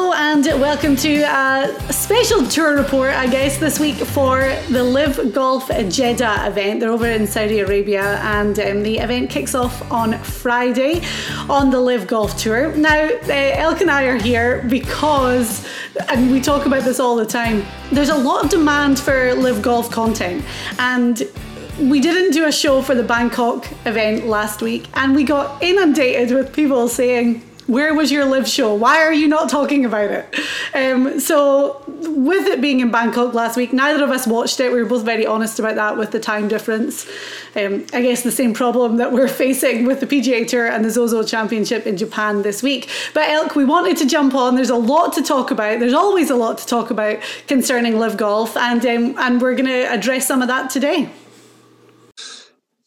and welcome to a special tour report, I guess, this week for the LIV Golf Jeddah event. They're over in Saudi Arabia, and um, the event kicks off on Friday on the LIV Golf Tour. Now, uh, Elk and I are here because, and we talk about this all the time, there's a lot of demand for LIV Golf content, and we didn't do a show for the Bangkok event last week, and we got inundated with people saying, where was your LIV show? Why are you not talking about it? Um, so, with it being in Bangkok last week, neither of us watched it. We were both very honest about that with the time difference. Um, I guess the same problem that we're facing with the PGA Tour and the Zozo Championship in Japan this week. But Elk, we wanted to jump on. There's a lot to talk about. There's always a lot to talk about concerning LIV golf, and um, and we're going to address some of that today.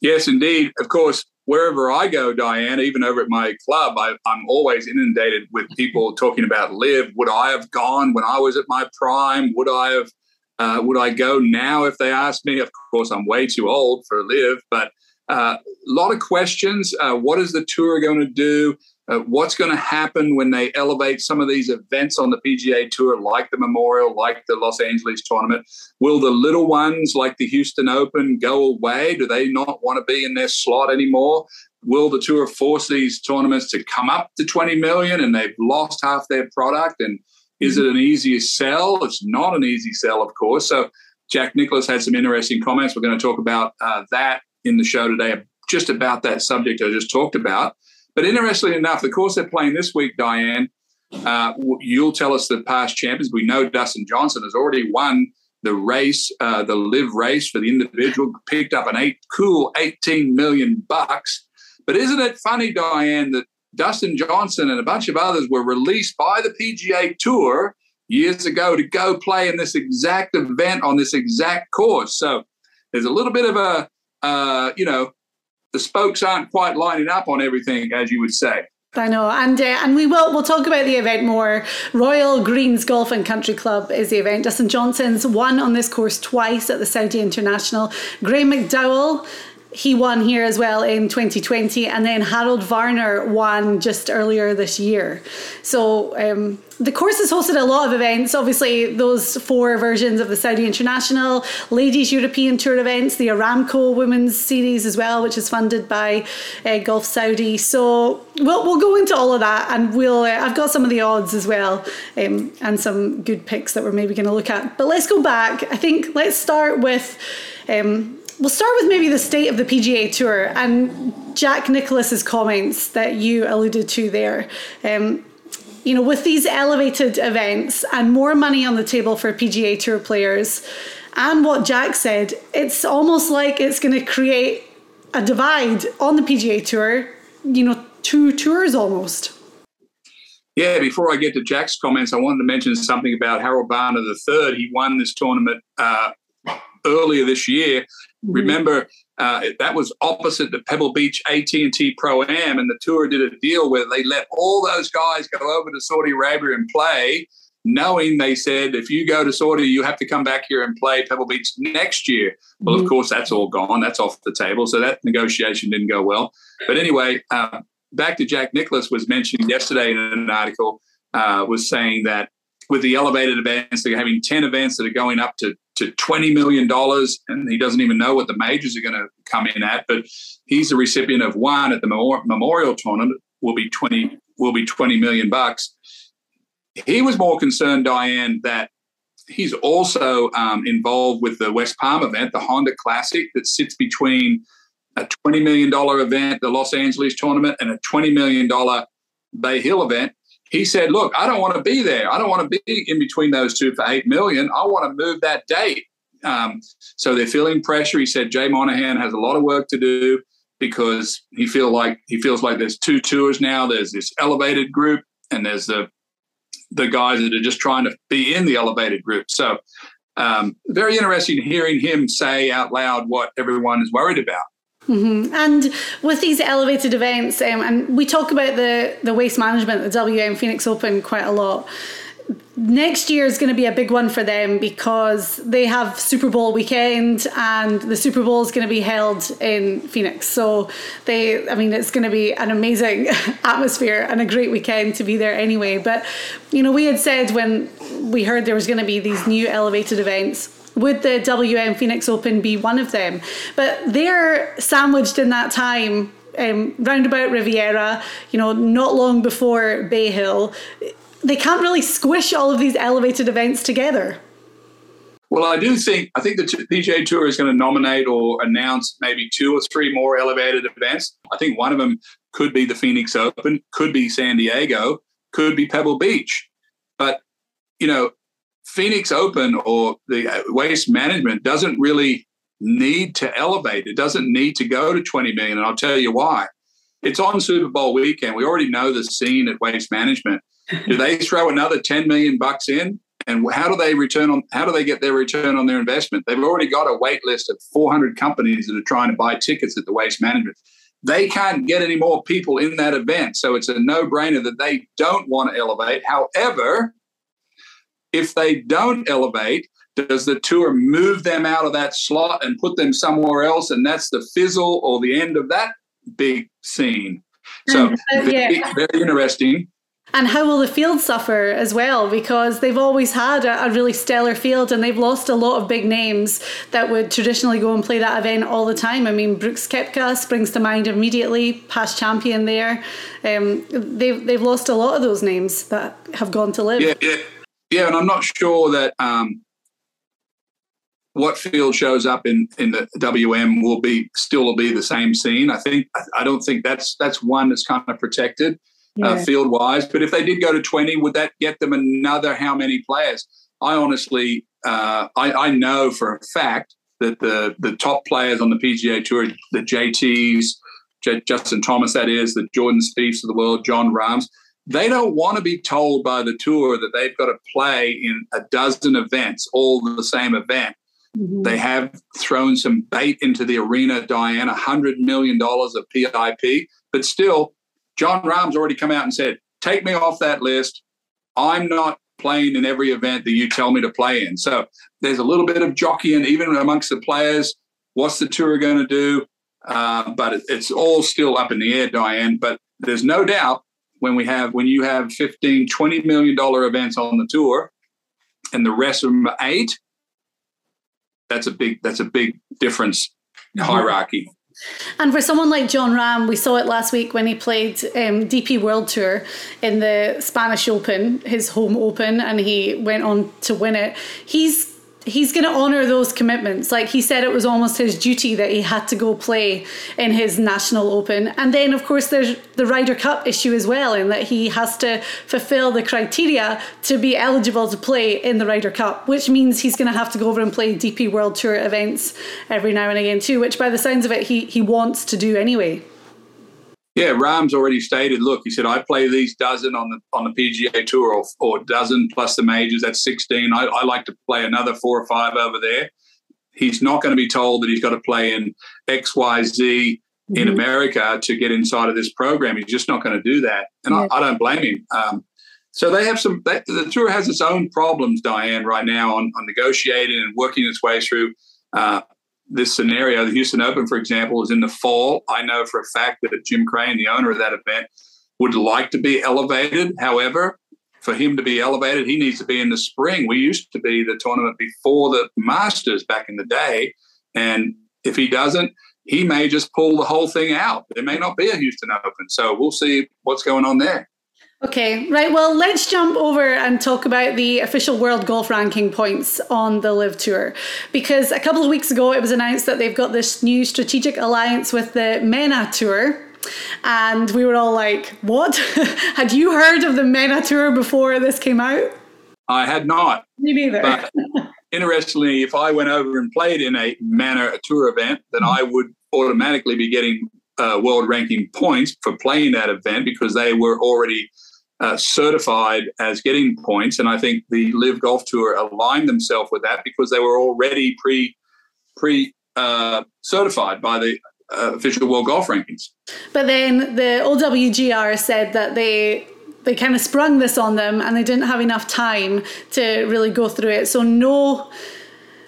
Yes, indeed. Of course, wherever I go, Diane, even over at my club, I, am always inundated with people talking about LIV. Would I have gone when I was at my prime? Would I have? Uh, would I go now if they asked me? Of course, I'm way too old for LIV, but a uh, lot of questions. Uh, what is the tour going to do? Uh, what's going to happen when they elevate some of these events on the PGA Tour, like the Memorial, like the Los Angeles tournament? Will the little ones, like the Houston Open, go away? Do they not want to be in their slot anymore? Will the tour force these tournaments to come up to 20 million and they've lost half their product? And is it an easier sell? It's not an easy sell, of course. So Jack Nicklaus had some interesting comments. We're going to talk about uh, that in the show today, just about that subject I just talked about. But interestingly enough, the course they're playing this week, Diane, uh, you'll tell us the past champions. We know Dustin Johnson has already won the race, uh, the LIV race for the individual, picked up an eight cool 18 million bucks. But isn't it funny, Diane, that Dustin Johnson and a bunch of others were released by the PGA Tour years ago to go play in this exact event on this exact course. So there's a little bit of a, uh, you know, the spokes aren't quite lining up on everything, as you would say. I know, and uh, and we will we'll talk about the event more. Royal Greens Golf and Country Club is the event. Dustin Johnson's won on this course twice at the Saudi International. Graeme McDowell he won here as well in 2020, and then Harold Varner won just earlier this year. So um, the course has hosted a lot of events. Obviously, those four versions of the Saudi International, Ladies European Tour events, the Aramco Women's Series as well, which is funded by uh, Golf Saudi. So we'll we'll go into all of that, and we'll. Uh, I've got some of the odds as well, um, and some good picks that we're maybe going to look at. But let's go back. I think let's start with. Um, we'll start with maybe the state of the PGA Tour and Jack Nicklaus's comments that you alluded to there. Um, you know, with these elevated events and more money on the table for PGA Tour players, and what Jack said, it's almost like it's going to create a divide on the PGA Tour. You know, two tours almost. Yeah, before I get to Jack's comments, I wanted to mention something about Harold Varner III. He won this tournament uh, earlier this year. Mm-hmm. Remember, uh, that was opposite the Pebble Beach AT&T Pro Am, and the tour did a deal where they let all those guys go over to Saudi Arabia and play, knowing they said if you go to Saudi, you have to come back here and play Pebble Beach next year. Well, mm-hmm. of course, that's all gone. That's off the table. So that negotiation didn't go well. But anyway, uh, back to Jack Nicklaus was mentioned yesterday in an article, uh, was saying that with the elevated events, they're having 10 events that are going up to, to $20 million. And he doesn't even know what the majors are going to come in at, but he's the recipient of one at the memorial tournament will be 20, will be 20 million bucks. He was more concerned, Diane, that he's also um, involved with the West Palm event, the Honda Classic that sits between a $20 million event, the Los Angeles tournament, and a $20 million Bay Hill event he said, "Look, I don't want to be there. I don't want to be in between those two for eight million. I want to move that date." Um, so they're feeling pressure. He said Jay Monahan has a lot of work to do because he feel like he feels like there's two tours now. There's this elevated group, and there's the the guys that are just trying to be in the elevated group. So um, very interesting hearing him say out loud what everyone is worried about. Mm-hmm. And with these elevated events, um, and we talk about the the waste management, the WM Phoenix Open, quite a lot. Next year is going to be a big one for them because they have Super Bowl weekend, and the Super Bowl is going to be held in Phoenix. So they, I mean, it's going to be an amazing atmosphere and a great weekend to be there anyway. But you know, we had said when we heard there was going to be these new elevated events would the WM Phoenix Open be one of them? But they're sandwiched in that time um, roundabout Riviera, you know, not long before Bay Hill. They can't really squish all of these elevated events together. Well, I do think I think the PGA Tour is going to nominate or announce maybe two or three more elevated events. I think one of them could be the Phoenix Open, could be San Diego, could be Pebble Beach. But you know, Phoenix Open or the uh, waste management doesn't really need to elevate. It doesn't need to go to 20 million. And I'll tell you why. It's on Super Bowl weekend. We already know the scene at waste management. Do they throw another 10 million bucks in? And how do they return on how do they get their return on their investment? They've already got a wait list of 400 companies that are trying to buy tickets at the waste management. They can't get any more people in that event. So it's a no-brainer that they don't want to elevate. However, if they don't elevate, does the tour move them out of that slot and put them somewhere else? And that's the fizzle or the end of that big scene. So, uh, very, yeah. very interesting. And how will the field suffer as well? Because they've always had a, a, really stellar field and they've lost a lot of big names that would traditionally go and play that event all the time. I mean, Brooks Koepka springs to mind immediately, past champion there. Um, they've, they've lost a lot of those names that have gone to LIV. Yeah, yeah. Yeah, and I'm not sure that um, what field shows up in in the WM will be still will be the same scene. I think I don't think that's that's one that's kind of protected uh, yeah. uh, field wise. But if they did go to 20, would that get them another how many players? I honestly, uh, I, I know for a fact that the the top players on the PGA Tour, the JTs, J- Justin Thomas, that is, the Jordan Spieths of the world, Jon Rahms, they don't want to be told by the tour that they've got to play in a dozen events, all the same event. Mm-hmm. They have thrown some bait into the arena, Diane, $100 million of PIP. But still, Jon Rahm's already come out and said, take me off that list. I'm not playing in every event that you tell me to play in. So there's a little bit of jockeying, even amongst the players. What's the tour going to do? Uh, but it's all still up in the air, Diane. But there's no doubt when we have when you have 15 20 million dollar events on the tour and the rest of them are eight that's a big that's a big difference hierarchy and for someone like Jon Rahm, we saw it last week when he played um, DP World Tour in the Spanish Open, his home Open, and he went on to win it. He's he's going to honor those commitments. Like he said, it was almost his duty that he had to go play in his national open. And then, of course, there's the Ryder Cup issue as well, in that he has to fulfill the criteria to be eligible to play in the Ryder Cup, which means he's going to have to go over and play DP World Tour events every now and again too. Which, by the sounds of it, he he wants to do anyway. Yeah, Rahm's already stated. Look, he said I play these dozen on the on the PGA Tour, or, or dozen plus the majors. That's sixteen. I, I like to play another four or five over there. he's not going to be told that he's got to play in X, Y, Z in Mhm. America to get inside of this program. He's just not going to do that, and Yeah. I, I don't blame him. Um, so they have some. They, the tour has its own problems, Diane, right now on, on negotiating and working its way through uh, this scenario. The Houston Open, for example, is in the fall. I know for a fact that Jim Crane, the owner of that event, would like to be elevated. However, for him to be elevated, he needs to be in the spring. We used to be the tournament before the Masters back in the day, and if he doesn't, he may just pull the whole thing out. There may not be a Houston Open, so we'll see what's going on there. Okay, right. Well, let's jump over and talk about the official world golf ranking points on the LIV Tour. Because a couple of weeks ago, it was announced that they've got this new strategic alliance with the MENA Tour. And we were all like, what? Had you heard of the MENA Tour before this came out? I had not, Me neither. but interestingly, if I went over and played in a MENA Tour event, then I would automatically be getting uh, world ranking points for playing that event because they were already uh, certified as getting points. And I think the LIV Golf Tour aligned themselves with that because they were already pre pre uh, certified by the uh, official world golf rankings. But then the OWGR said that they they kind of sprung this on them and they didn't have enough time to really go through it. So no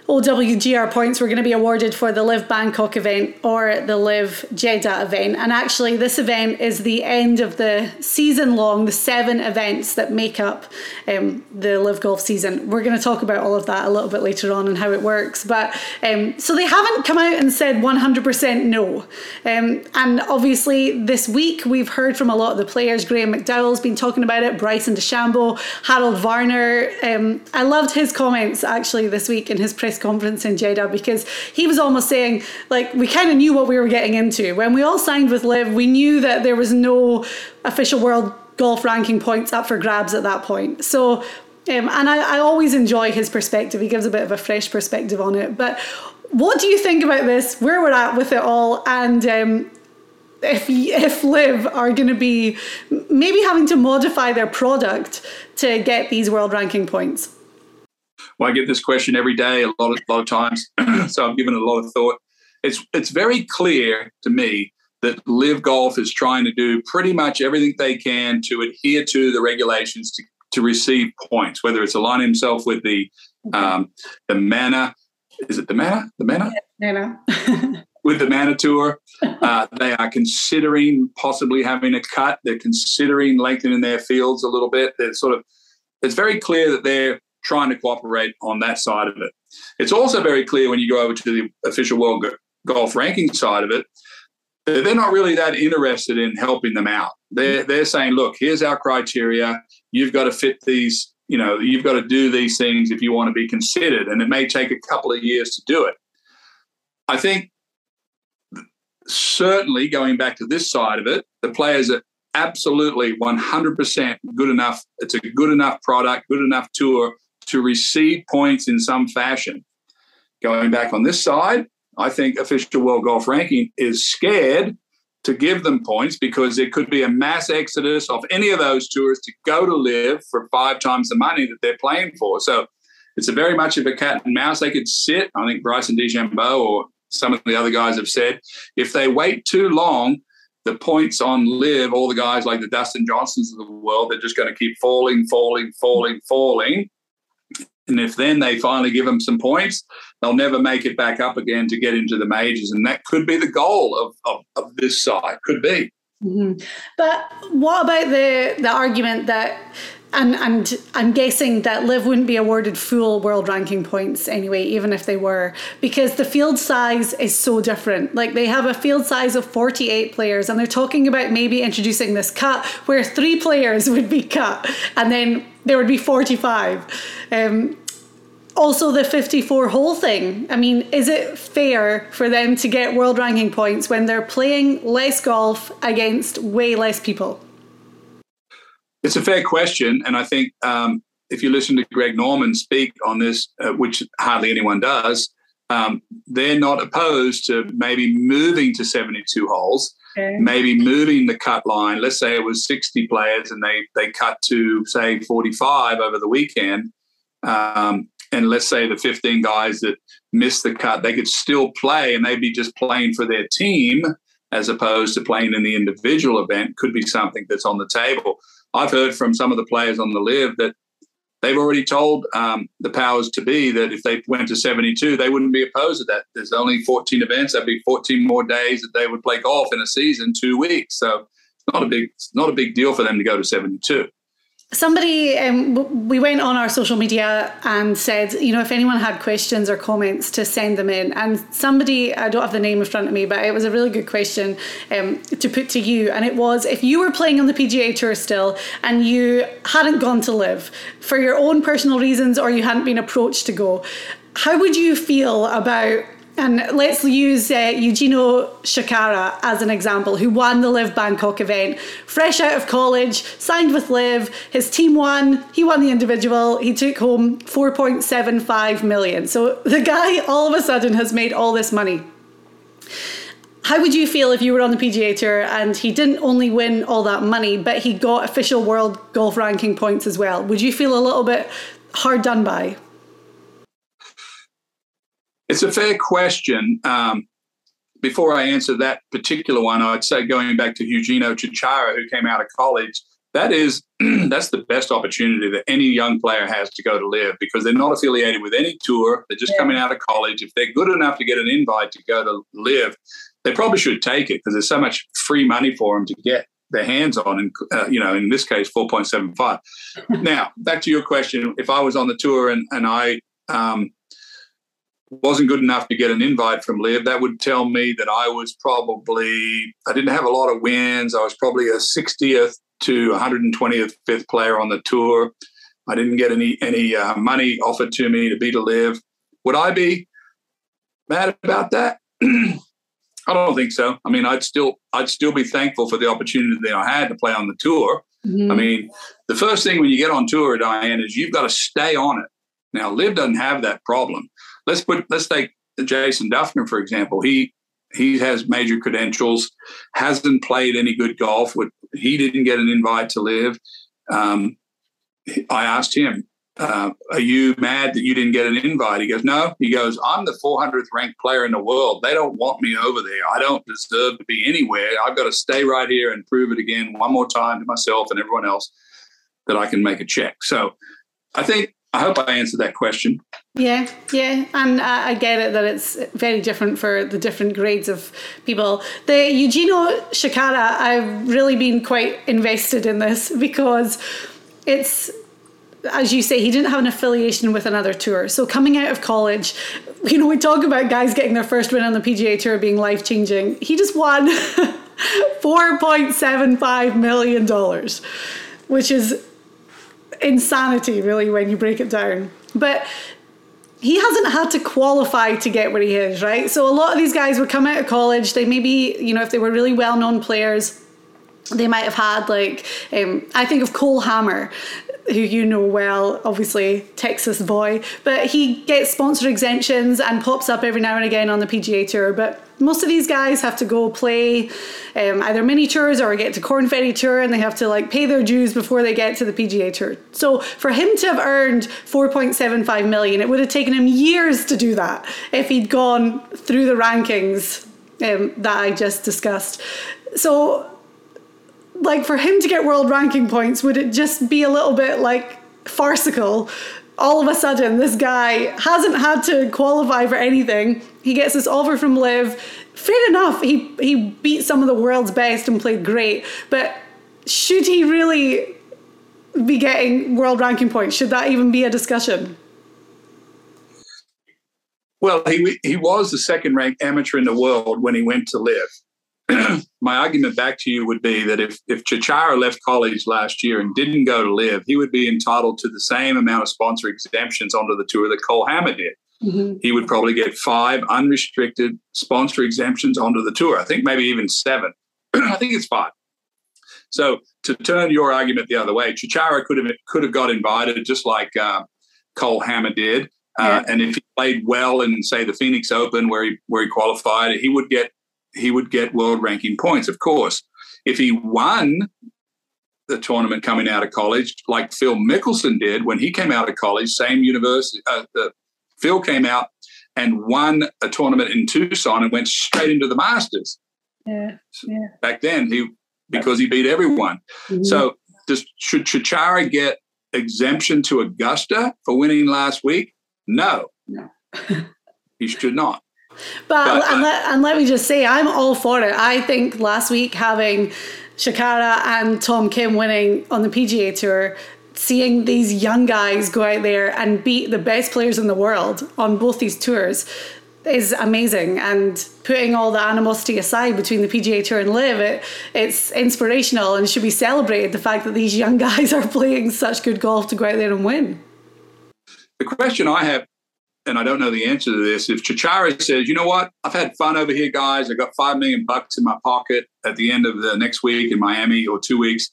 OWGR points were going to be awarded for the LIV Bangkok event or the LIV Jeddah event. And actually, this event is the end of the season long, the seven events that make up um, the LIV Golf season. We're going to talk about all of that a little bit later on and how it works. But um, so they haven't come out and said 100% no. Um, and obviously, this week we've heard from a lot of the players. Graeme McDowell's been talking about it, Bryson DeChambeau, Harold Varner. Um, I loved his comments actually this week in his press conference in Jeddah because he was almost saying, like, we kind of knew what we were getting into. When we all signed with LIV, we knew that there was no official world golf ranking points up for grabs at that point. So, um, and I, I always enjoy his perspective. He gives a bit of a fresh perspective on it. But what do you think about this? Where we're at with it all, and um, if if LIV are going to be maybe having to modify their product to get these world ranking points? Well, I get this question every day, a lot of, lot of times, so I've given it a lot of thought. It's it's very clear to me that LIV Golf is trying to do pretty much everything they can to adhere to the regulations to, to receive points, whether it's align himself with the um, the Mana, is it the Mana, the Mana, You know. with the Mana Tour. Uh, they are considering possibly having a cut. They're considering lengthening their fields a little bit. They're sort of. It's very clear that they're trying to cooperate on that side of it. It's also very clear when you go over to the official world Go- golf ranking side of it they're not really that interested in helping them out. They're they're saying, look, here's our criteria. You've got to fit these. You know, you've got to do these things if you want to be considered, and it may take a couple of years to do it. I think certainly going back to this side of it, the players are absolutely 100% good enough. It's a good enough product, good enough tour to receive points in some fashion. Going back on this side, I think official world golf ranking is scared to give them points because there could be a mass exodus of any of those tours to go to LIV for five times the money that they're playing for. So it's a very much of a cat and mouse. They could sit. I think Bryson DeChambeau or some of the other guys have said if they wait too long, the points on LIV, all the guys like the Dustin Johnsons of the world, they're just going to keep falling, falling, falling, falling. And if then they finally give them some points, they'll never make it back up again to get into the majors. And that could be the goal of, of, of this side. Could be. Mm-hmm. But what about the the argument that and and I'm guessing that Liv wouldn't be awarded full world ranking points anyway, even if they were, because the field size is so different. Like they have a field size of 48 players, and they're talking about maybe introducing this cut where three players would be cut, and then there would be 45. Um, also, the 54 hole thing. I mean, is it fair for them to get world ranking points when they're playing less golf against way less people? It's a fair question, and I think um, if you listen to Greg Norman speak on this, uh, which hardly anyone does, um, they're not opposed to maybe moving to 72 holes, Okay. maybe moving the cut line. Let's say it was 60 players and they they cut to say 45 over the weekend, um, and let's say the 15 guys that missed the cut, they could still play and they'd be just playing for their team as opposed to playing in the individual event could be something that's on the table. I've heard from some of the players on the LIV that they've already told um, the powers to be that if they went to 72, they wouldn't be opposed to that. There's only 14 events. That'd be 14 more days that they would play golf in a season, two weeks. So it's not a big, it's not a big deal for them to go to 72 somebody um, we went on our social media and said you know if anyone had questions or comments to send them in. And somebody i don't have the name in front of me but it was a really good question um, to put to you. And it was if you were playing on the pga tour still and you hadn't gone to LIV for your own personal reasons or you hadn't been approached to go how would you feel about and let's use uh, Eugenio Chacarra as an example, who won the LIV Bangkok event. Fresh out of college, signed with LIV, his team won, he won the individual, he took home 4.75 million. So the guy all of a sudden has made all this money. How would you feel if you were on the PGA Tour and he didn't only win all that money, but he got official world golf ranking points as well? Would you feel a little bit hard done by? It's a fair question. Um, before I answer that particular one, I'd say going back to Eugenio Chacarra, who came out of college, that is that's the best opportunity that any young player has to go to LIV because they're not affiliated with any tour. They're just yeah. coming out of college. If they're good enough to get an invite to go to LIV, they probably should take it because there's so much free money for them to get their hands on, and uh, you know, in this case, four point seven five. now, back to your question: If I was on the tour and and I um, wasn't good enough to get an invite from LIV, that would tell me that I was probably, I didn't have a lot of wins. I was probably a 60th to 120th fifth player on the tour. I didn't get any any uh, money offered to me to be to LIV. Would I be mad about that? I don't think so. I mean, I'd still I'd still be thankful for the opportunity that I had to play on the tour. Mm-hmm. I mean, the first thing when you get on tour, Diane, is you've got to stay on it. Now, LIV doesn't have that problem let's put let's take Jason Dufner for example. He he has major credentials, hasn't played any good golf. He didn't get an invite to LIV. Um, I asked him, uh, "Are you mad that you didn't get an invite?" He goes, "No." He goes, "I'm the 400th ranked player in the world. They don't want me over there. I don't deserve to be anywhere. I've got to stay right here and prove it again one more time to myself and everyone else that I can make a check." So, I think I hope I answered that question. Yeah, yeah, and I get it that it's very different for the different grades of people. The Eugenio Chacarra, I've really been quite invested in this because it's, as you say, he didn't have an affiliation with another tour. So coming out of college, you know, we talk about guys getting their first win on the PGA Tour being life changing. He just won $4.75 million, which is insanity, really, when you break it down. But he hasn't had to qualify to get where he is, right? So a lot of these guys would come out of college, they maybe, you know, if they were really well known players, they might have had like um, I think of Cole Hammer who you know well, obviously Texas boy, but he gets sponsor exemptions and pops up every now and again on the PGA Tour. But most of these guys have to go play um, either mini tours or get to Korn Ferry Tour, and they have to like pay their dues before they get to the PGA Tour. So for him to have earned 4.75 million, it would have taken him years to do that if he'd gone through the rankings um, that I just discussed. So like for him to get world ranking points, would it just be a little bit like farcical? All of a sudden, this guy hasn't had to qualify for anything. He gets this offer from LIV. Fair enough, he he beat some of the world's best and played great, but should he really be getting world ranking points? Should that even be a discussion? Well, he he was the second ranked amateur in the world when he went to LIV. my argument back to you would be that if if Chacarra left college last year and didn't go to LIV, he would be entitled to the same amount of sponsor exemptions onto the tour that Cole Hammer did. Mm-hmm. He would probably get five unrestricted sponsor exemptions onto the tour. I think maybe even seven. I think it's five. So to turn your argument the other way, Chacarra could have could have got invited just like uh, Cole Hammer did. Uh, yeah. And if he played well in, say, the Phoenix Open, where he where he qualified, he would get he would get world ranking points, of course. If he won the tournament coming out of college, like Phil Mickelson did when he came out of college, same university. Uh, the, Phil came out and won a tournament in Tucson and went straight into the Masters. Yeah, yeah. Back then, he because he beat everyone. Mm-hmm. So does should Chacarra get exemption to Augusta for winning last week? No, no. he should not. But, but and, let, and let me just say, I'm all for it. I think last week having Chacarra and Tom Kim winning on the PGA Tour seeing these young guys go out there and beat the best players in the world on both these tours is amazing and putting all the animosity aside between the PGA Tour and LIV, it, it's inspirational and should be celebrated the fact that these young guys are playing such good golf to go out there and win the question I have and I don't know the answer to this if Chacarra says you know what I've had fun over here guys I got 5 million bucks in my pocket at the end of the next week in Miami or 2 weeks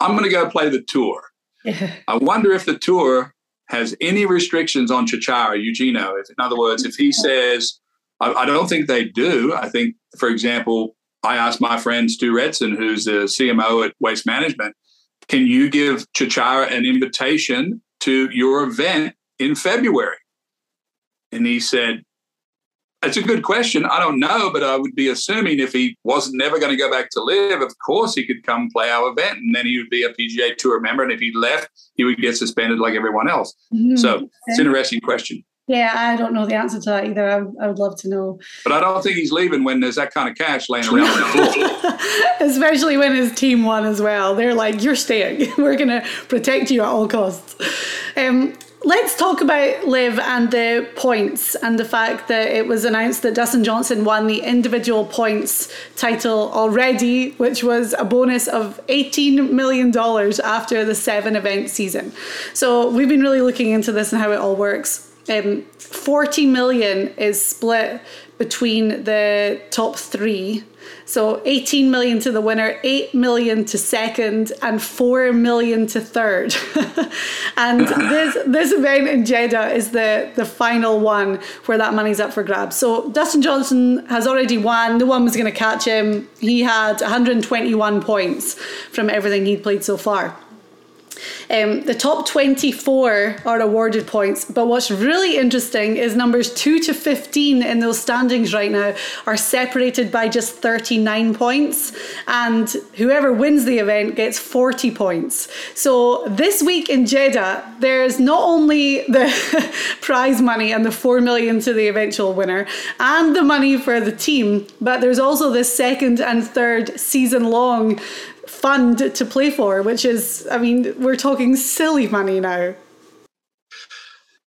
I'm going to go play the tour I wonder if the tour has any restrictions on Chacarra, Eugenio. If, in other words, if he says, I, I, don't think they do. I think, for example, I asked my friend Stu Redson, who's the CMO at Waste Management, can you give Chacarra an invitation to your event in February? And he said, it's a good question. I don't know, but I would be assuming if he wasn't never going to go back to LIV, of course he could come play our event, and then he would be a PGA Tour member. And if he left, he would get suspended like everyone else. Mm-hmm. So it's an interesting question. Yeah, I don't know the answer to that either. I, I, would love to know. But I don't think he's leaving when there's that kind of cash laying around on the floor. Especially when his team won as well. They're like, you're staying. We're going to protect you at all costs. Um, Let's talk about LIV and the points and the fact that it was announced that Dustin Johnson won the individual points title already, which was a bonus of $18 million after the seven event season. So we've been really looking into this and how it all works. Um, 40 million is split between the top three so 18 million to the winner, 8 million to second, and 4 million to third. and this this event in Jeddah is the, the final one where that money's up for grabs. So Dustin Johnson has already won. No one was going to catch him. He had 121 points from everything he'd played so far. Um, the top 24 are awarded points, but what's really interesting is numbers 2 to 15 in those standings right now are separated by just 39 points, and whoever wins the event gets 40 points. So this week in Jeddah, there's not only the prize money and the 4 million to the eventual winner and the money for the team, but there's also the second and third season long fund to play for, which is, I mean, we're talking silly money now.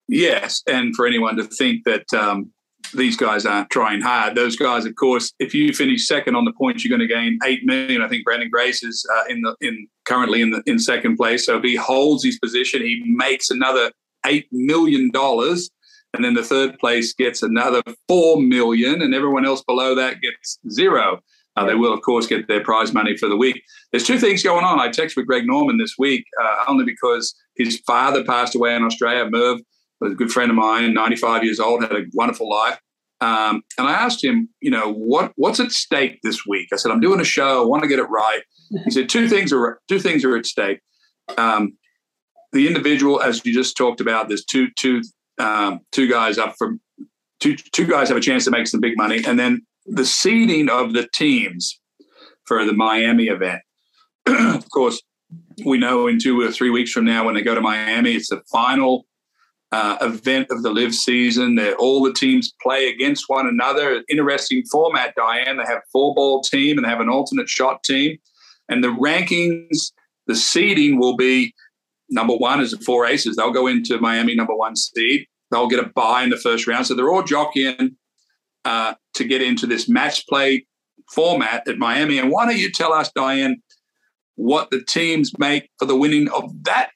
Yes, and for anyone to think that um, these guys aren't trying hard, those guys, of course, if you finish second on the points, you're going to gain eight million. I think Branden Grace is uh, in the in currently in the in second place. So if he holds his position, he makes another eight million dollars and then the third place gets another four million, and everyone else below that gets zero. Uh, they will, of course, get their prize money for the week. There's two things going on. I texted with Greg Norman this week, uh, only because his father passed away in Australia. Merv was a good friend of mine, 95 years old, had a wonderful life. Um, and I asked him, you know, what what's at stake this week? I said, I'm doing a show. I want to get it right. He said, two things are two things are at stake. Um, the individual, as you just talked about, there's two two um, two guys up for two two guys have a chance to make some big money, and then the seeding of the teams for the Miami event. of course, we know in two or three weeks from now, when they go to Miami, it's the final uh, event of the LIV season. That all the teams play against one another. Interesting format, Diane. They have four ball team and they have an alternate shot team, and the rankings, the seeding will be number one is the four aces. They'll go into Miami number one seed. They'll get a bye in the first round, so they're all jockeying uh, to get into this match play format at Miami. And why don't you tell us, Diane, what the teams make for the winning of that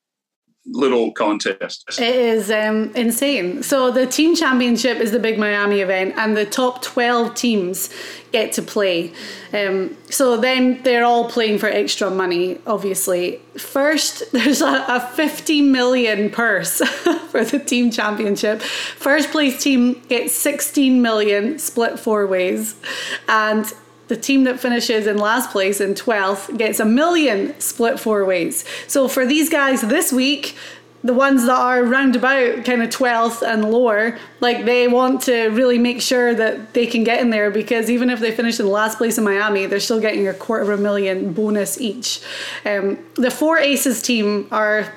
little contest. It is um, insane. So the team championship is the big Miami event, and the top twelve teams get to play. Um, so then they're all playing for extra money. Obviously, first there's a, a fifty million purse for the team championship. First place team gets sixteen million, split four ways, and the team that finishes in last place in 12th gets a million split four ways. So for these guys this week, the ones that are roundabout kind of 12th and lower, like they want to really make sure that they can get in there because even if they finish in last place in Miami, they're still getting a quarter of a million bonus each. Um, the four aces team are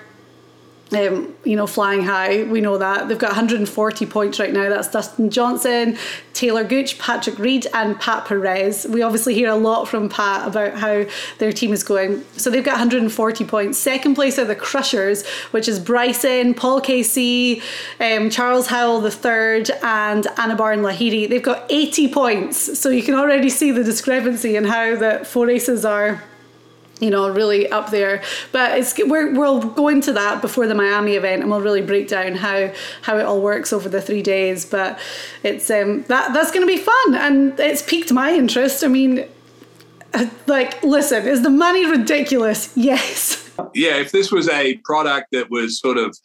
um, you know, flying high. We know that. They've got 140 points right now. That's Dustin Johnson, Taylor Gooch, Patrick Reed, and Pat Perez. We obviously hear a lot from Pat about how their team is going. So they've got 140 points. Second place are the Crushers, which is Bryson, Paul Casey, um, Charles Howell the third, and Anirban Lahiri. They've got 80 points. So you can already see the discrepancy in how the four aces are you know, really up there. But it's we're, we'll go into that before the Miami event, and we'll really break down how how it all works over the three days. But it's um, that that's going to be fun, and it's piqued my interest. I mean, like, listen, is the money ridiculous? Yes. Yeah, if this was a product that was sort of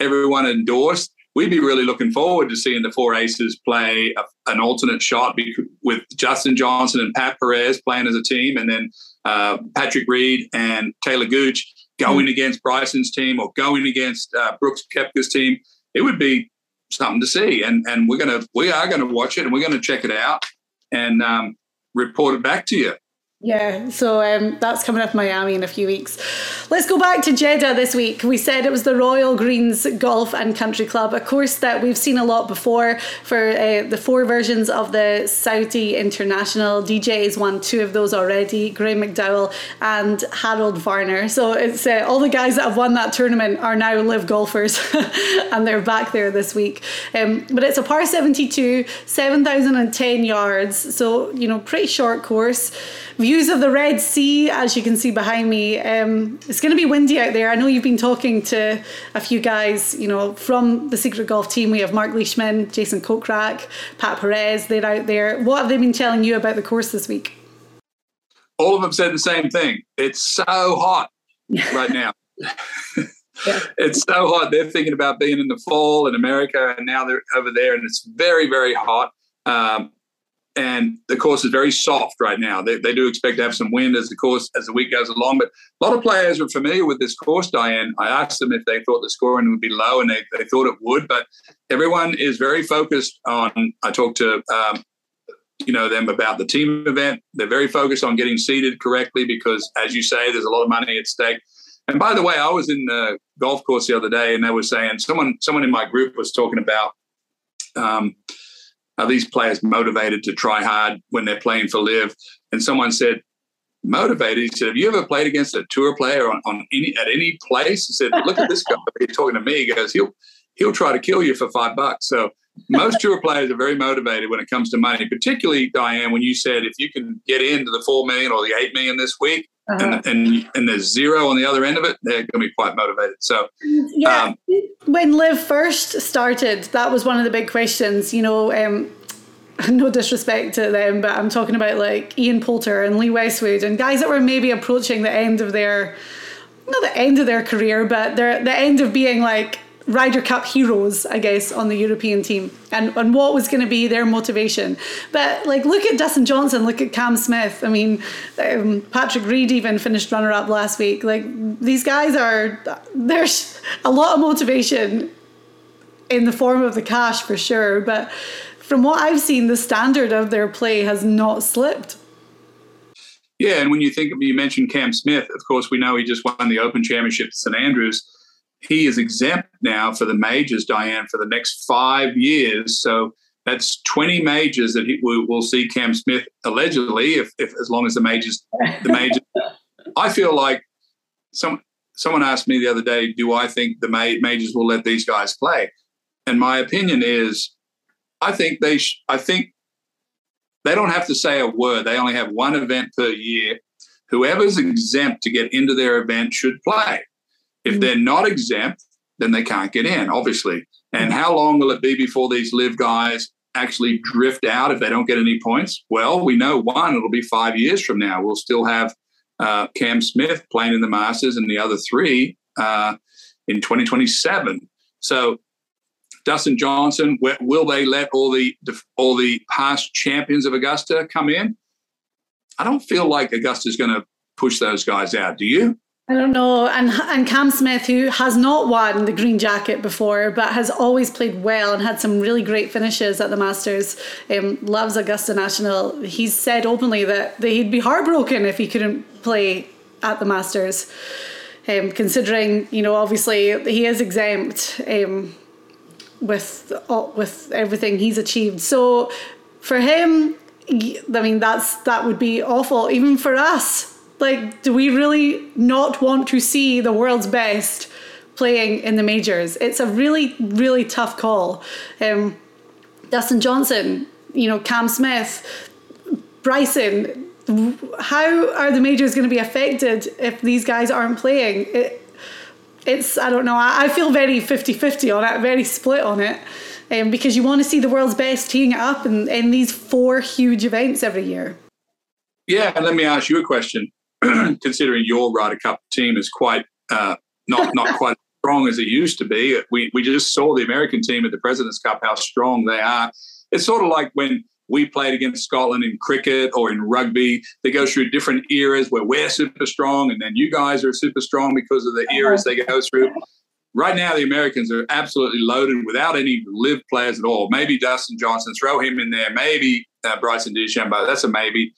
everyone endorsed, we'd be really looking forward to seeing the four aces play a, an alternate shot with Dustin Johnson and Pat Perez playing as a team, and then uh, Patrick Reed and Taylor Gooch going mm. against Bryson's team or going against uh, Brooks Koepka's team, it would be something to see. And and we're gonna we are gonna watch it and we're gonna check it out and um, report it back to you. Yeah, so um, that's coming up Miami in a few weeks. Let's go back to Jeddah this week. We said it was the Royal Greens Golf and Country Club, a course that we've seen a lot before for uh, the four versions of the Saudi International. DJ's won two of those already, Graeme McDowell and Harold Varner. So it's uh, all the guys that have won that tournament are now LIV golfers and they're back there this week. Um, but it's a par 72, 7,010 yards, so, you know, pretty short course views of the Red Sea, as you can see behind me. Um, it's going to be windy out there. I know you've been talking to a few guys, you know, from the Secret Golf team. We have Mark Leishman, Jason Kokrak, Pat Perez. They're out there. What have they been telling you about the course this week? All of them said the same thing. It's so hot right now. Yeah. it's so hot. They're thinking about being in the fall in America, and now they're over there, and it's very, very hot. Um, and the course is very soft right now. They, they do expect to have some wind as the course as the week goes along, but a lot of players are familiar with this course. Diane, I asked them if they thought the scoring would be low, and they, they thought it would. But everyone is very focused on. I talked to um, you know them about the team event. They're very focused on getting seated correctly because, as you say, there's a lot of money at stake. And by the way, I was in the golf course the other day, and they were saying someone someone in my group was talking about. Um, are these players motivated to try hard when they're playing for LIV? And someone said, motivated. He said, Have you ever played against a tour player on, on any at any place? He said, Look at this guy. He's talking to me. He goes, He'll he'll try to kill you for five bucks. So most tour players are very motivated when it comes to money, particularly Diane, when you said if you can get into the four million or the eight million this week, uh-huh. and, and and there's zero on the other end of it, they're going to be quite motivated. So, yeah, um, when LIV first started, that was one of the big questions. You know, um, no disrespect to them, but I'm talking about like Ian Poulter and Lee Westwood and guys that were maybe approaching the end of their, not the end of their career, but they're the end of being like Ryder Cup heroes, I guess, on the European team and, and what was going to be their motivation. But like, look at Dustin Johnson, look at Cam Smith. I mean, um, Patrick Reed even finished runner up last week. Like, these guys are, there's a lot of motivation in the form of the cash for sure. But from what I've seen, the standard of their play has not slipped. Yeah, and when you think of, you mentioned Cam Smith, of course, we know he just won the Open Championship at St Andrews he is exempt now for the majors, Diane, for the next five years. So that's 20 majors that he, we will see Cam Smith allegedly, if, if as long as the majors, the majors. I feel like some someone asked me the other day, do I think the majors will let these guys play? And my opinion is, I think they, sh- I think they don't have to say a word. They only have one event per year. Whoever's exempt to get into their event should play. If mm. they're not exempt, then they can't get in, obviously. And how long will it be before these LIV guys actually drift out if they don't get any points? Well, we know one, it'll be five years from now. We'll still have uh, Cam Smith playing in the Masters and the other three uh, in 2027. So, Dustin Johnson, will they let all the all the past champions of Augusta come in? I don't feel like Augusta's going to push those guys out. Do you? I don't know. And and Cam Smith, who has not won the green jacket before, but has always played well and had some really great finishes at the Masters, um, loves Augusta National. He's said openly that, that he'd be heartbroken if he couldn't play at the Masters. Um, considering, you know, obviously he is exempt um, with with everything he's achieved. So for him, I mean, that's that would be awful, even for us like, do we really not want to see the world's best playing in the majors? It's a really, really tough call. Um, Dustin Johnson, you know, Cam Smith, Bryson. How are the majors going to be affected if these guys aren't playing? It, it's, I don't know, I, I feel very 50 50 on it, very split on it. Um, because you want to see the world's best teeing it up in, in these four huge events every year. Yeah, and let me ask you a question. considering your Ryder Cup team is quite uh, not not quite as strong as it used to be. We we just saw the American team at the Presidents Cup how strong they are. It's sort of like when we played against Scotland in cricket or in rugby. They go through different eras where we're super strong, and then you guys are super strong because of the eras they go through. Right now, the Americans are absolutely loaded without any LIV players at all. Maybe Dustin Johnson, throw him in there. Maybe uh, Bryson DeChambeau. That's a maybe.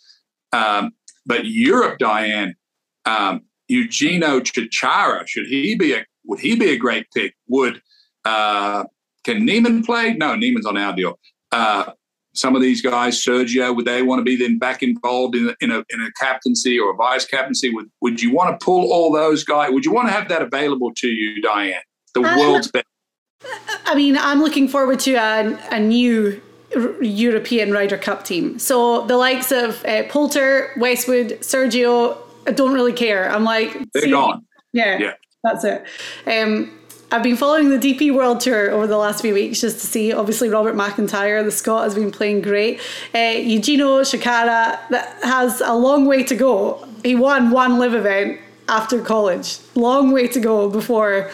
Um, but Europe, Diane, um, Eugenio Chacarra, should he be a would he be a great pick? Would uh, can Niemann play? No, Niemann's on our deal. Uh, some of these guys, Sergio, would they want to be then back involved in a, in a, in a captaincy or a vice captaincy? Would would you want to pull all those guys? Would you want to have that available to you, Diane? The um, world's best. I mean, I'm looking forward to a, a new European Ryder Cup team. So the likes of uh, Poulter, Westwood, Sergio, I don't really care. I'm like, they're see, gone. Yeah, yeah, that's it. Um, I've been following the DP World Tour over the last few weeks just to see. Obviously, Robert McIntyre, the Scot, has been playing great. Uh, Eugenio Chacarra that has a long way to go. He won one LIV event after college. Long way to go before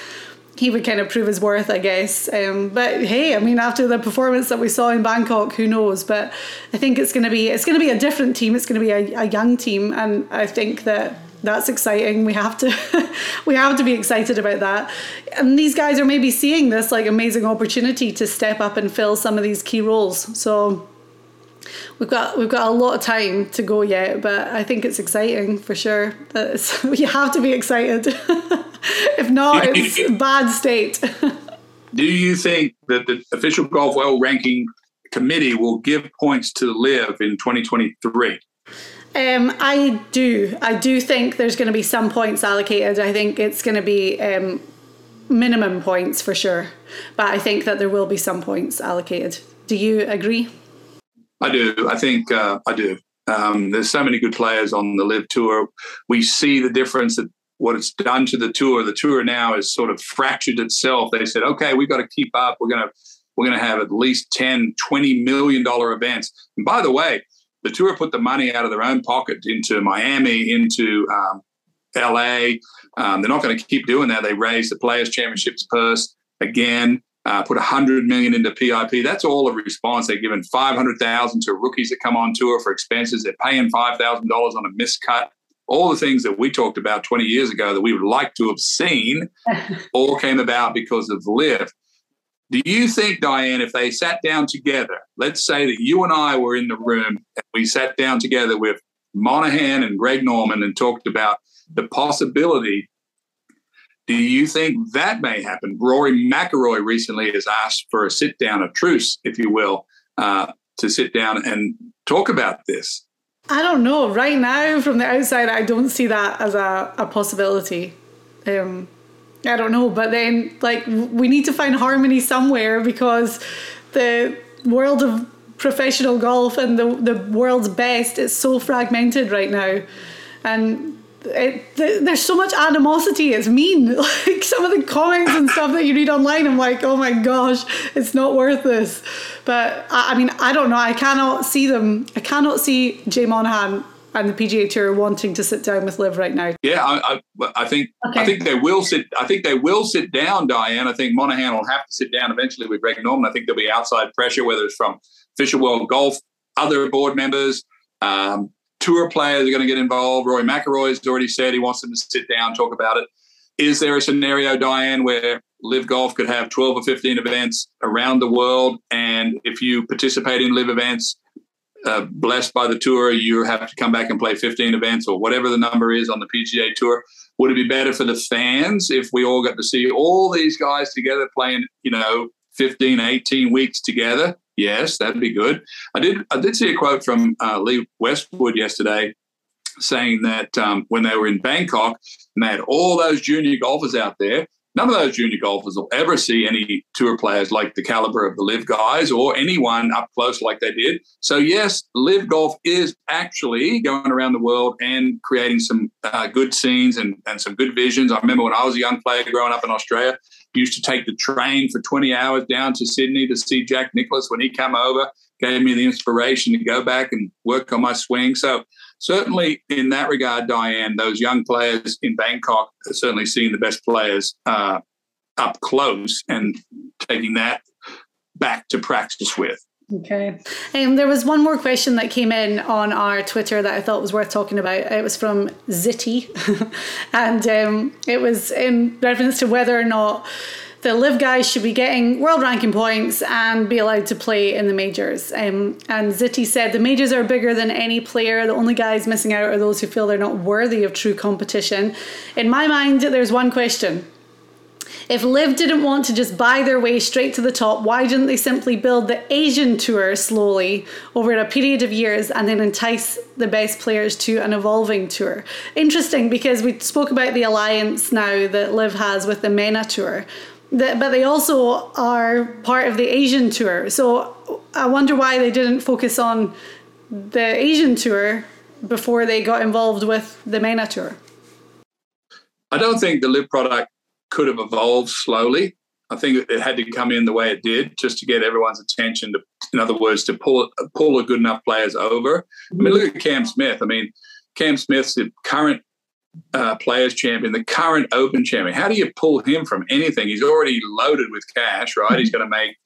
he would kind of prove his worth, I guess. Um, but hey, I mean, after the performance that we saw in Bangkok, who knows? But I think it's going to be it's going to be a different team. It's going to be a, a young team, and I think that that's exciting. We have to we have to be excited about that. And these guys are maybe seeing this like amazing opportunity to step up and fill some of these key roles. So we've got we've got a lot of time to go yet, but I think it's exciting for sure. we have to be excited. if not, it's bad state. do you think that the official golf world ranking committee will give points to LIV in 2023? Um, I do. I do think there's going to be some points allocated. I think it's going to be um, minimum points for sure, but I think that there will be some points allocated. Do you agree? I do. I think uh, I do. Um, there's so many good players on the LIV tour. We see the difference that what it's done to the tour. The tour now has sort of fractured itself. They said, okay, we've got to keep up. We're going to we're going to have at least 10, 20 million dollar events. And by the way, the tour put the money out of their own pocket into Miami, into um, LA. Um, they're not going to keep doing that. They raised the Players Championships purse again uh, put 100 million into PIP. That's all a response. They're giving 500,000 to rookies that come on tour for expenses. They're paying $5,000 on a miscut. All the things that we talked about 20 years ago that we would like to have seen all came about because of LIV. Do you think, Diane, if they sat down together, let's say that you and I were in the room and we sat down together with Monahan and Greg Norman and talked about the possibility do you think that may happen? Rory McIlroy recently has asked for a sit down, a truce, if you will, uh, to sit down and talk about this. I don't know. Right now, from the outside, I don't see that as a, a possibility. Um, I don't know. But then, like, we need to find harmony somewhere because the world of professional golf and the, the world's best is so fragmented right now. And it, there's so much animosity. It's mean. Like some of the comments and stuff that you read online, I'm like, oh my gosh, it's not worth this. But I, I mean, I don't know. I cannot see them. I cannot see Jay Monahan and the PGA Tour wanting to sit down with LIV right now. Yeah, I, I, I think okay. I think they will sit. I think they will sit down, Diane. I think Monahan will have to sit down eventually with Greg Norman. I think there'll be outside pressure, whether it's from Fisher World Golf, other board members. Um, tour players are going to get involved. Rory McIlroy has already said he wants them to sit down, talk about it. Is there a scenario, Diane, where LIV Golf could have 12 or 15 events around the world? And if you participate in LIV events, uh, blessed by the tour, you have to come back and play 15 events or whatever the number is on the PGA Tour. Would it be better for the fans if we all got to see all these guys together playing, you know, 15, 18 weeks together? Yes, that'd be good. I did. I did see a quote from uh, Lee Westwood yesterday, saying that um, when they were in Bangkok and they had all those junior golfers out there, none of those junior golfers will ever see any tour players like the caliber of the LIV guys or anyone up close like they did. So yes, LIV golf is actually going around the world and creating some uh, good scenes and, and some good visions. I remember when I was a young player growing up in Australia, used to take the train for 20 hours down to Sydney to see Jack Nicklaus when he came over, gave me the inspiration to go back and work on my swing. So certainly in that regard, Diane, those young players in Bangkok are certainly seeing the best players uh, up close and taking that back to practice with. Okay. Um, there was one more question that came in on our Twitter that I thought was worth talking about. It was from Zitty, and um, it was in reference to whether or not the LIV guys should be getting world ranking points and be allowed to play in the majors. Um, and Zitty said the majors are bigger than any player. The only guys missing out are those who feel they're not worthy of true competition. In my mind, there's one question if LIV didn't want to just buy their way straight to the top, why didn't they simply build the Asian tour slowly over a period of years and then entice the best players to an evolving tour? Interesting because we spoke about the alliance now that LIV has with the MENA tour, but they also are part of the Asian tour. So uh, I wonder why they didn't focus on the Asian tour before they got involved with the MENA tour. I don't think the LIV product could have evolved slowly. I think it had to come in the way it did just to get everyone's attention. To, in other words, to pull pull a good enough players over. I mean, look at Cam Smith. I mean, Cam Smith's the current uh, players champion, the current Open champion. How do you pull him from anything? He's already loaded with cash, right? He's going to make.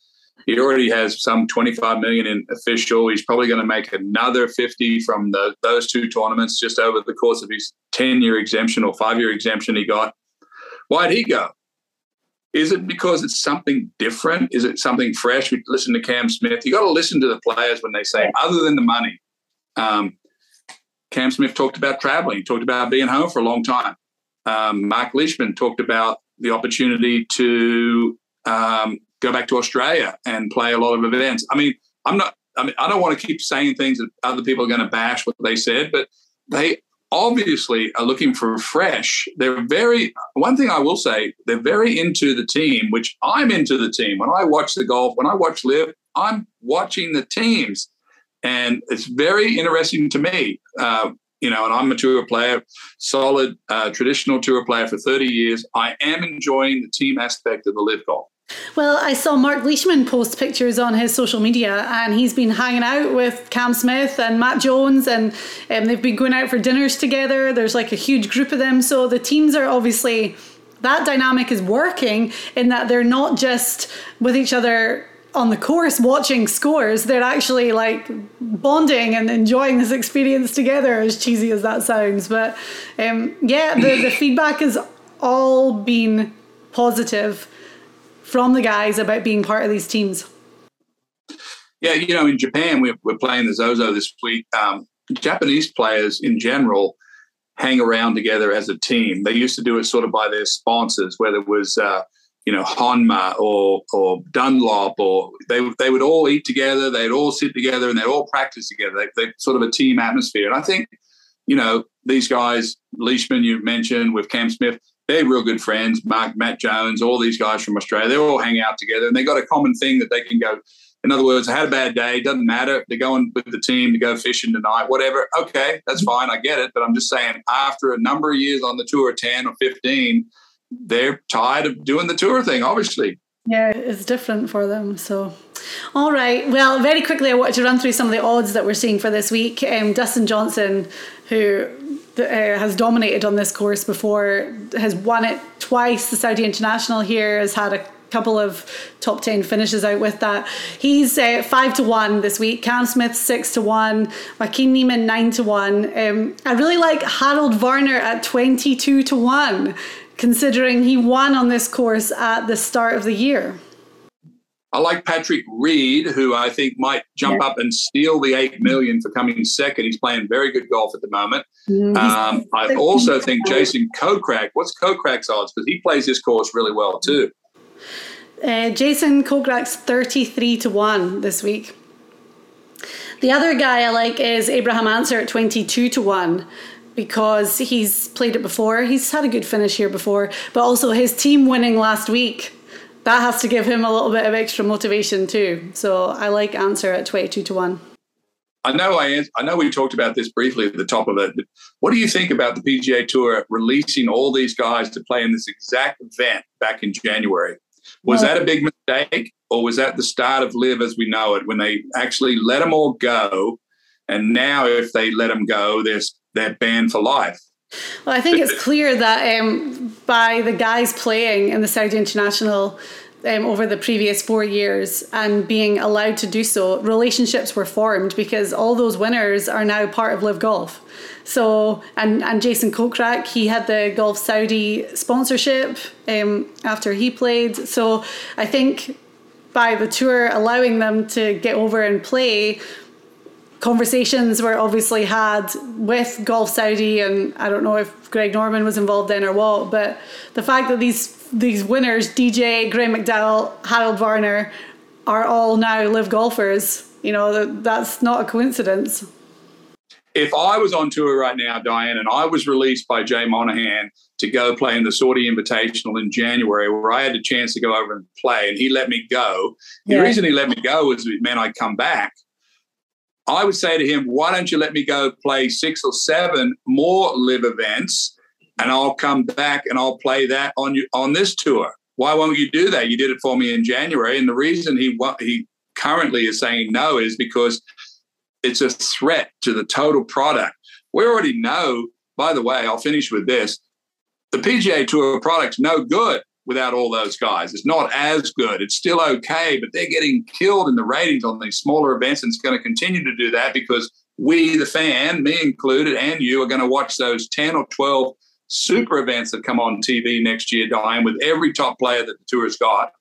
He already has some 25 million in official. He's probably going to make another 50 from the, those two tournaments just over the course of his 10 year exemption or five year exemption he got. Why'd he go? Is it because it's something different? Is it something fresh? We listen to Cam Smith. You got to listen to the players when they say, other than the money. Um, Cam Smith talked about traveling. He talked about being home for a long time. Um, Mark Leishman talked about the opportunity to um, go back to Australia and play a lot of events. I mean, I'm not. I mean, I don't want to keep saying things that other people are going to bash what they said, but they obviously are looking for fresh. They're very, one thing I will say, they're very into the team, which I'm into the team. When I watch the golf, when I watch LIV, I'm watching the teams. And it's very interesting to me. Uh, you know, and I'm a tour player, solid uh, traditional tour player for 30 years. I am enjoying the team aspect of the LIV golf. Well, I saw Mark Leishman post pictures on his social media, and he's been hanging out with Cam Smith and Matt Jones, and um, they've been going out for dinners together. There's like a huge group of them, so the teams are obviously that dynamic is working in that they're not just with each other on the course watching scores. They're actually like bonding and enjoying this experience together as cheesy as that sounds. But um, yeah the, the feedback has all been positive from the guys about being part of these teams? Yeah, you know, in Japan, we're, we're playing the Zozo this week. Um, Japanese players in general hang around together as a team. They used to do it sort of by their sponsors, whether it was, uh, you know, Honma or or Dunlop, or they they would all eat together, they'd all sit together, and they'd all practice together. They, they sort of a team atmosphere. And I think, you know, these guys, Leishman, you mentioned with Cam Smith, they're real good friends. Mark, Matt Jones, all these guys from Australia, they all hang out together and they've got a common thing that they can go. In other words, I had a bad day. Doesn't matter. They're going with the team to go fishing tonight, whatever. Okay, that's fine. I get it. But I'm just saying, after a number of years on the tour, 10 or 15, they're tired of doing the tour thing, obviously. Yeah, it's different for them. So, all right. Well, very quickly, I wanted to run through some of the odds that we're seeing for this week. Um, Dustin Johnson, who uh, has dominated on this course before, has won it twice. The Saudi International here has had a couple of top 10 finishes out with that. He's uh, 5 to 1 this week. Cam Smith 6 to 1. Joaquin Niemann 9 to 1. Um, I really like Harold Varner at 22 to 1, considering he won on this course at the start of the year. I like Patrick Reed, who I think might jump yeah. up and steal the eight million for coming second. He's playing very good golf at the moment. Mm, um, I also think Jason Kokrak. What's Kokrak's odds? Because he plays this course really well too. Uh, Jason Kokrak's thirty-three to one this week. The other guy I like is Abraham Ancer at twenty-two to one because he's played it before. He's had a good finish here before, but also his team winning last week that has to give him a little bit of extra motivation too. So I like Ancer at 22 to 1. I know I, I know we talked about this briefly at the top of it. what do you think about the PGA Tour releasing all these guys to play in this exact event back in January? Was well, that a big mistake, or was that the start of LIV as we know it when they actually let them all go, and now if they let them go, they're they're banned for life? Well, I think it's clear that um, by the guys playing in the Saudi International um, over the previous four years and being allowed to do so, relationships were formed because all those winners are now part of LIV Golf. So, and, and Jason Kokrak, he had the Golf Saudi sponsorship um, after he played. So I think by the tour allowing them to get over and play, conversations were obviously had with Golf Saudi, and I don't know if Greg Norman was involved then or what, but the fact that these these winners, DJ, Graeme McDowell, Harold Varner, are all now LIV golfers, you know, that's not a coincidence. If I was on tour right now, Diane, and I was released by Jay Monahan to go play in the Saudi Invitational in January, where I had a chance to go over and play, and he let me go. The yeah. reason he let me go was it meant I'd come back I would say to him, why don't you let me go play six or seven more LIV events and I'll come back and I'll play that on you on this tour. Why won't you do that? You did it for me in January. And the reason he he currently is saying no is because it's a threat to the total product. We already know, by the way, I'll finish with this. The PGA Tour product's no good without all those guys. It's not as good. It's still okay, but they're getting killed in the ratings on these smaller events, and it's going to continue to do that because we, the fan, me included, and you, are going to watch those 10 or 12 super events that come on TV next year, Diane, with every top player that the tour has got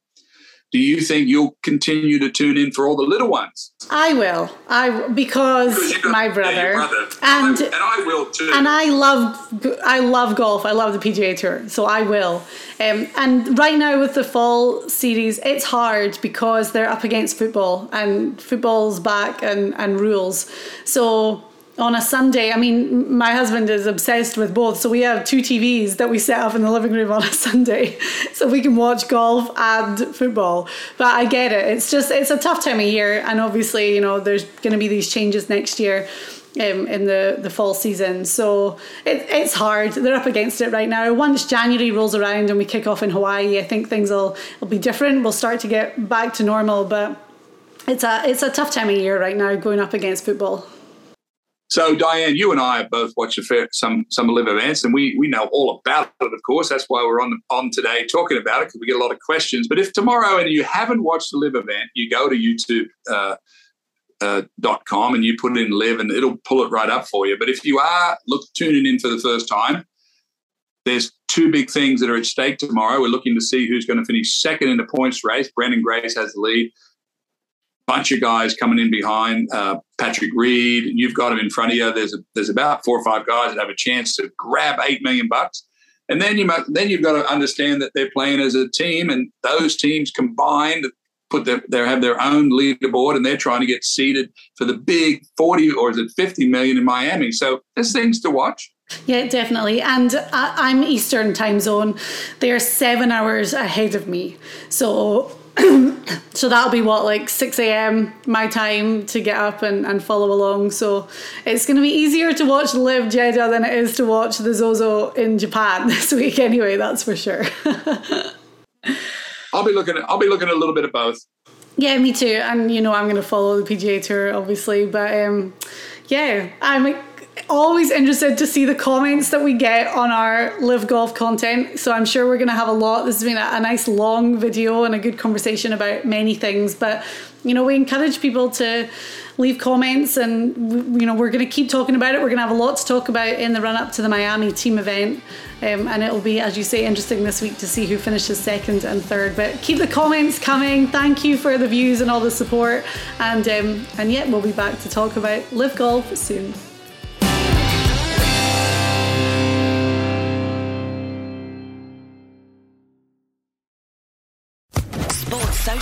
do you think you'll continue to tune in for all the little ones? I will. I because my brother, brother. And, and I will too. And I love I love golf. I love the PGA Tour, so I will. Um, and right now with the fall series, it's hard because they're up against football and football's back and and rules. So on a Sunday. I mean, my husband is obsessed with both. So we have two TVs that we set up in the living room on a Sunday so we can watch golf and football. But I get it. It's just, it's a tough time of year. And obviously, you know, there's going to be these changes next year. Um, in the, the fall season. So it, it's hard. They're up against it right now. Once January rolls around and we kick off in Hawaii, I think things will, will be different. We'll start to get back to normal, but it's a it's a tough time of year right now going up against football. So, Diane, you and I have both watched fair, some some LIV events, and we we know all about it. Of course, that's why we're on on today talking about it because we get a lot of questions. But if tomorrow and you haven't watched the LIV event, you go to YouTube. Uh, uh, com and you put in LIV and it'll pull it right up for you. But if you are look tuning in for the first time, there's two big things that are at stake tomorrow. We're looking to see who's going to finish second in the points race. Branden Grace has the lead bunch of guys coming in behind uh, Patrick Reed. You've got him in front of you. There's a, there's about four or five guys that have a chance to grab eight million bucks. And then you then you've got to understand that they're playing as a team, and those teams combined put their they have their own leaderboard, and they're trying to get seeded for the big forty or is it fifty million in Miami. So there's things to watch. Yeah, definitely. And I'm Eastern time zone. They're seven hours ahead of me. So so that'll be what like 6 a.m my time to get up and, and follow along. So it's going to be easier to watch LIV jeddah than it is to watch the zozo in japan this week anyway that's for sure. I'll be looking at i'll be looking at a little bit of both. Yeah me too. And you know i'm going to follow the pga tour obviously but um yeah i'm always interested to see the comments that we get on our LIV golf content. So I'm sure we're going to have a lot. This has been a, a nice long video and a good conversation about many things. But you know, we encourage people to leave comments and you know we're going to keep talking about it we're going to have a lot to talk about in the run up to the miami team event um, and it'll be as you say interesting this week to see who finishes second and third but keep the comments coming thank you for the views and all the support and um, and yet we'll be back to talk about LIV golf soon